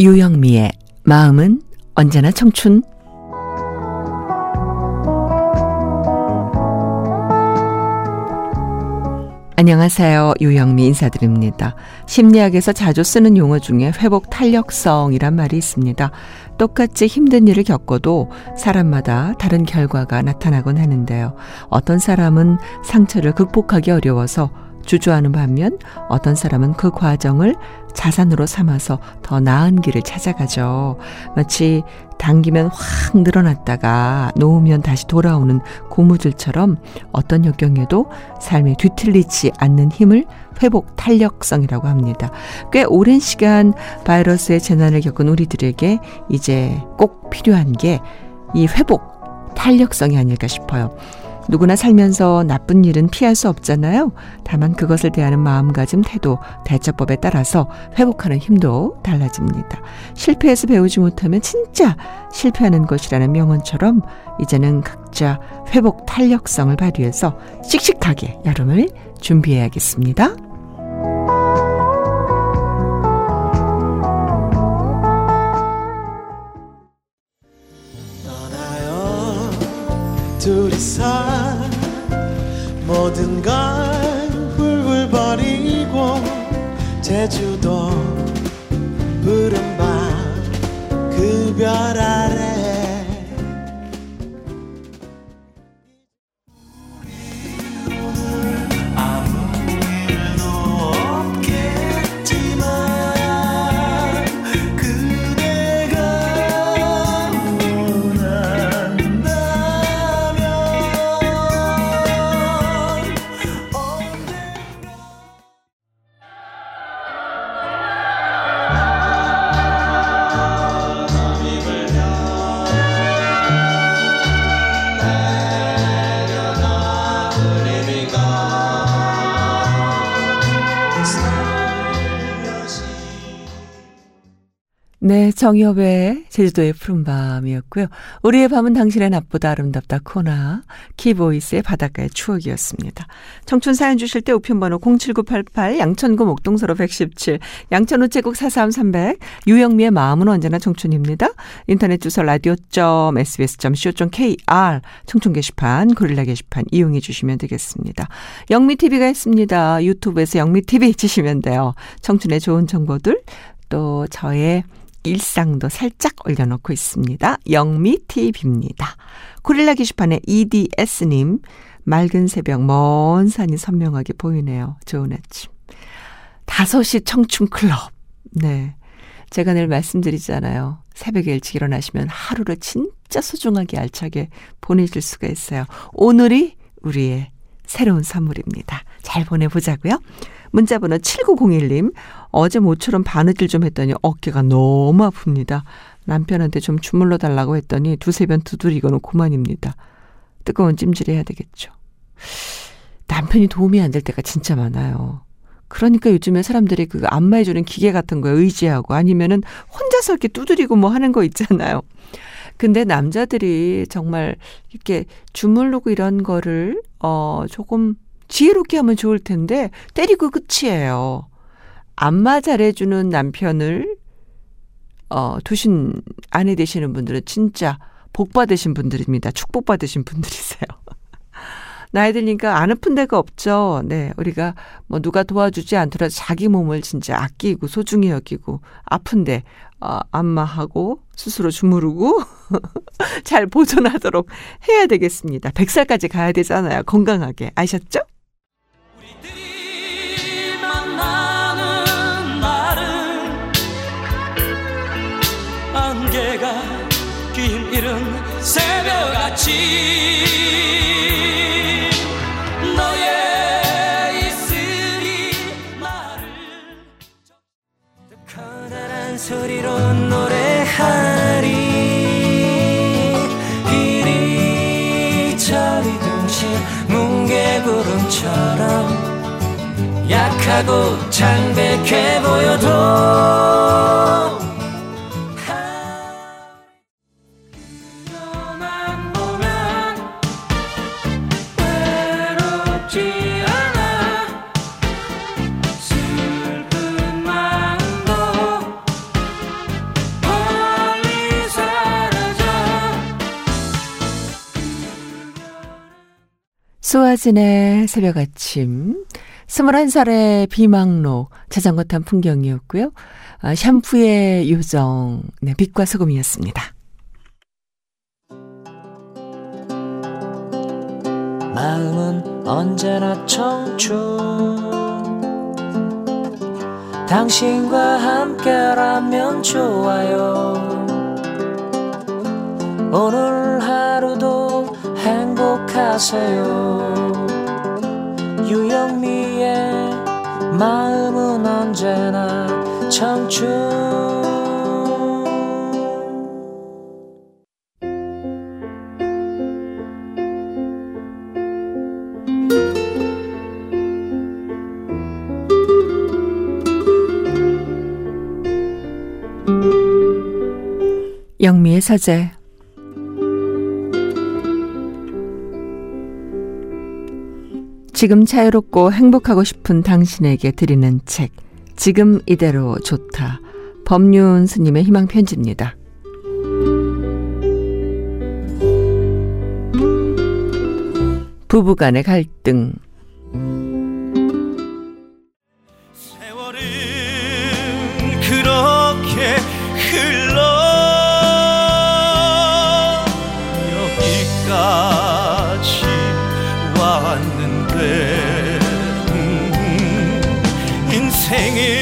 유영미의 마음은 언제나 청춘 안녕하세요. 유영미 인사드립니다. 심리학에서 자주 쓰는 용어 중에 회복 탄력성이란 말이 있습니다. 똑같이 힘든 일을 겪어도 사람마다 다른 결과가 나타나곤 하는데요. 어떤 사람은 상처를 극복하기 어려워서 주저하는 반면 어떤 사람은 그 과정을 자산으로 삼아서 더 나은 길을 찾아가죠. 마치 당기면 확 늘어났다가 놓으면 다시 돌아오는 고무줄처럼 어떤 역경에도 삶에 뒤틀리지 않는 힘을 회복 탄력성이라고 합니다. 꽤 오랜 시간 바이러스의 재난을 겪은 우리들에게 이제 꼭 필요한 게 이 회복 탄력성이 아닐까 싶어요. 누구나 살면서 나쁜 일은 피할 수 없잖아요. 다만 그것을 대하는 마음가짐, 태도, 대처법에 따라서 회복하는 힘도 달라집니다. 실패해서 배우지 못하면 진짜 실패하는 것이라는 명언처럼 이제는 각자 회복 탄력성을 발휘해서 씩씩하게 여름을 준비해야겠습니다. 둘이서 걸 훌훌 버리고 제주 네, 정엽의 제주도의 푸른밤이었고요. 우리의 밤은 당신의 낮보다 아름답다 코나 키보이스의 바닷가의 추억이었습니다. 청춘 사연 주실 때 우편번호 07988 양천구 목동서로 117 양천 우체국 43300 유영미의 마음은 언제나 청춘입니다. 인터넷 주소 라디오.sbs.co.kr 청춘 게시판 고릴라 게시판 이용해 주시면 되겠습니다. 영미TV가 있습니다. 유튜브에서 영미TV 치시면 돼요. 청춘의 좋은 정보들 또 저의 일상도 살짝 올려놓고 있습니다. 영미TV입니다. 고릴라 게시판에 EDS님, 맑은 새벽, 먼 산이 선명하게 보이네요. 좋은 아침. 5시 청춘 클럽. 네. 제가 늘 말씀드리잖아요. 새벽에 일찍 일어나시면 하루를 진짜 소중하게 알차게 보내실 수가 있어요. 오늘이 우리의 새로운 선물입니다. 잘 보내보자고요. 문자번호 7901님, 어제 모처럼 바느질 좀 했더니 어깨가 너무 아픕니다. 남편한테 좀 주물러 달라고 했더니 두세 번 두드리고는 그만입니다. 뜨거운 찜질 해야 되겠죠. 남편이 도움이 안 될 때가 진짜 많아요. 그러니까 요즘에 사람들이 그 안마해주는 기계 같은 거에 의지하고 아니면은 혼자서 이렇게 두드리고 뭐 하는 거 있잖아요. 근데 남자들이 정말 이렇게 주물르고 이런 거를, 어, 조금 지혜롭게 하면 좋을 텐데 때리고 끝이에요. 안마 잘해주는 남편을 어, 두신 아내 되시는 분들은 진짜 복 받으신 분들입니다. 축복 받으신 분들이세요. 나이 들니까 안 아픈 데가 없죠. 네. 우리가 뭐 누가 도와주지 않더라도 자기 몸을 진짜 아끼고 소중히 여기고 아픈데 어, 안마하고 스스로 주무르고 잘 보존하도록 해야 되겠습니다. 100살까지 가야 되잖아요. 건강하게. 아셨죠? 새벽같이 너의 있으리 말을 커다란 소리로 노래하리. 이리저리 둥실 뭉게구름처럼 약하고 창백해 보여도 수아진의 새벽 아침. 21살의 비망록 자전거 탄 풍경이었고요. 아, 샴푸의 요정, 네, 빛과 소금이었습니다. 마음은 언제나 청춘 당신과 함께라면 좋아요 오늘 행복하세요. 유영미의 마음은 언제나 청춘. 영미의 서재 지금 자유롭고 행복하고 싶은 당신에게 드리는 책 지금 이대로 좋다 법륜 스님의 희망 편지입니다. 부부간의 갈등 인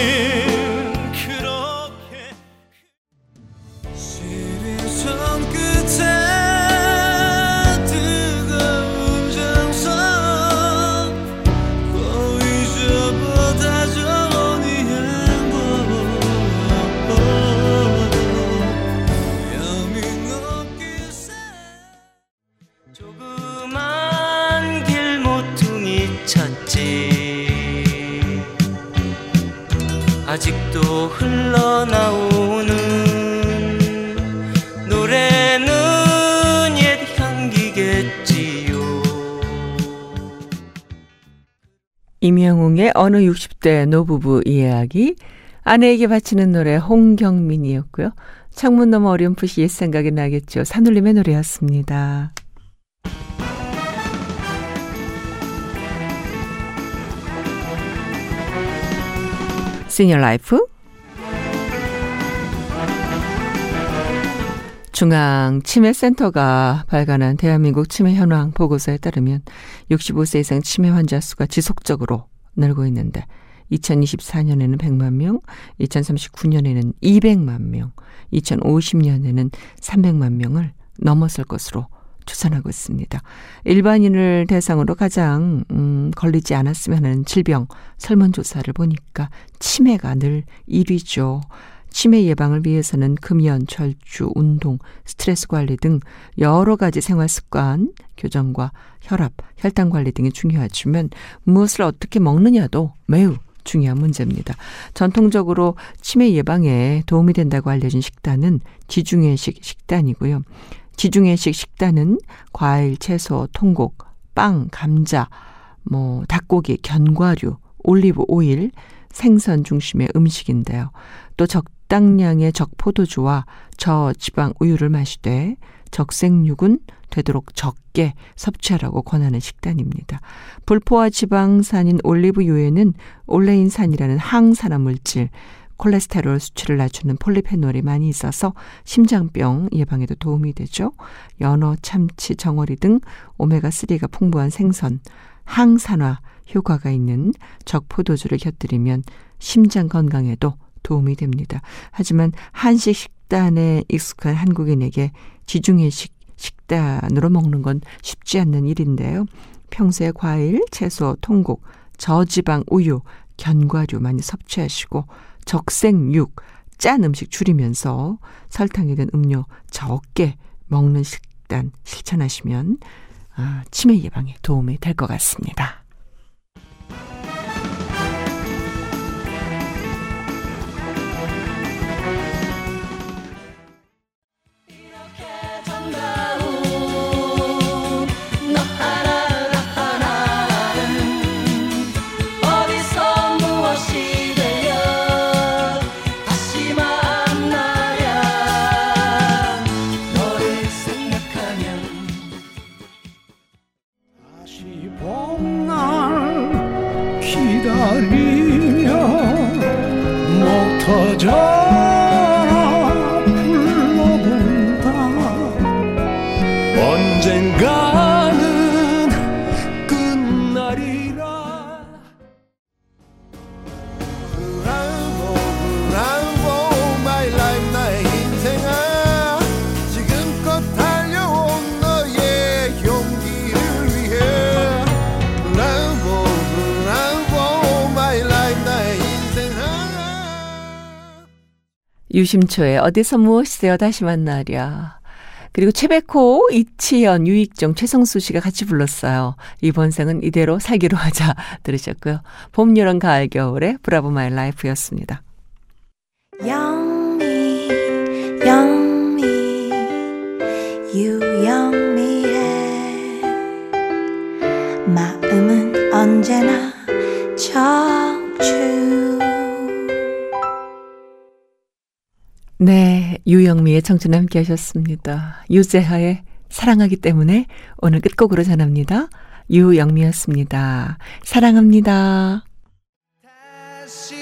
아직도 흘러나오는 노래는 옛 향기겠지요 임영웅의 어느 60대 노부부 이야기 아내에게 바치는 노래 홍경민이었고요. 창문 너머 어렴풋이 옛 생각이 나겠죠. 산울림의 노래였습니다. 시니어 라이프 중앙 치매센터가 발간한 대한민국 치매 현황 보고서에 따르면 65세 이상 치매 환자 수가 지속적으로 늘고 있는데 2024년에는 100만 명, 2039년에는 200만 명, 2050년에는 300만 명을 넘어설 것으로 추산하고 있습니다. 일반인을 대상으로 가장 음, 걸리지 않았으면 하는 질병 설문조사를 보니까 치매가 늘 1위죠. 치매 예방을 위해서는 금연, 절주, 운동, 스트레스 관리 등 여러 가지 생활 습관, 교정과 혈압, 혈당 관리 등이 중요하지만 무엇을 어떻게 먹느냐도 매우 중요한 문제입니다. 전통적으로 치매 예방에 도움이 된다고 알려진 식단은 지중해식 식단이고요. 지중해식 식단은 과일, 채소, 통곡, 빵, 감자, 뭐 닭고기, 견과류, 올리브 오일, 생선 중심의 음식인데요. 또 적당량의 적포도주와 저지방 우유를 마시되 적색육은 되도록 적게 섭취하라고 권하는 식단입니다. 불포화 지방산인 올리브유에는 올레인산이라는 항산화 물질, 콜레스테롤 수치를 낮추는 폴리페놀이 많이 있어서 심장병 예방에도 도움이 되죠. 연어, 참치, 정어리 등 오메가3가 풍부한 생선, 항산화 효과가 있는 적포도주를 곁들이면 심장 건강에도 도움이 됩니다. 하지만 한식 식단에 익숙한 한국인에게 지중해식 식단으로 먹는 건 쉽지 않는 일인데요. 평소에 과일, 채소, 통곡, 저지방 우유, 견과류 많이 섭취하시고 적색육, 짠 음식 줄이면서 설탕이 든 음료 적게 먹는 식단 실천하시면 아, 치매 예방에 도움이 될 것 같습니다. 시간이면 목 터져. 유심초의 어디서 무엇이 되어 다시 만나랴. 그리고 최백호, 이치현, 유익종, 최성수 씨가 같이 불렀어요. 이번 생은 이대로 살기로 하자 들으셨고요. 봄, 여름, 가을, 겨울의 Bravo My Life였습니다. 영미 영미 유 네, 유영미의 청춘 함께 하셨습니다. 유재하의 사랑하기 때문에 오늘 끝곡으로 전합니다. 유영미였습니다. 사랑합니다. 다시.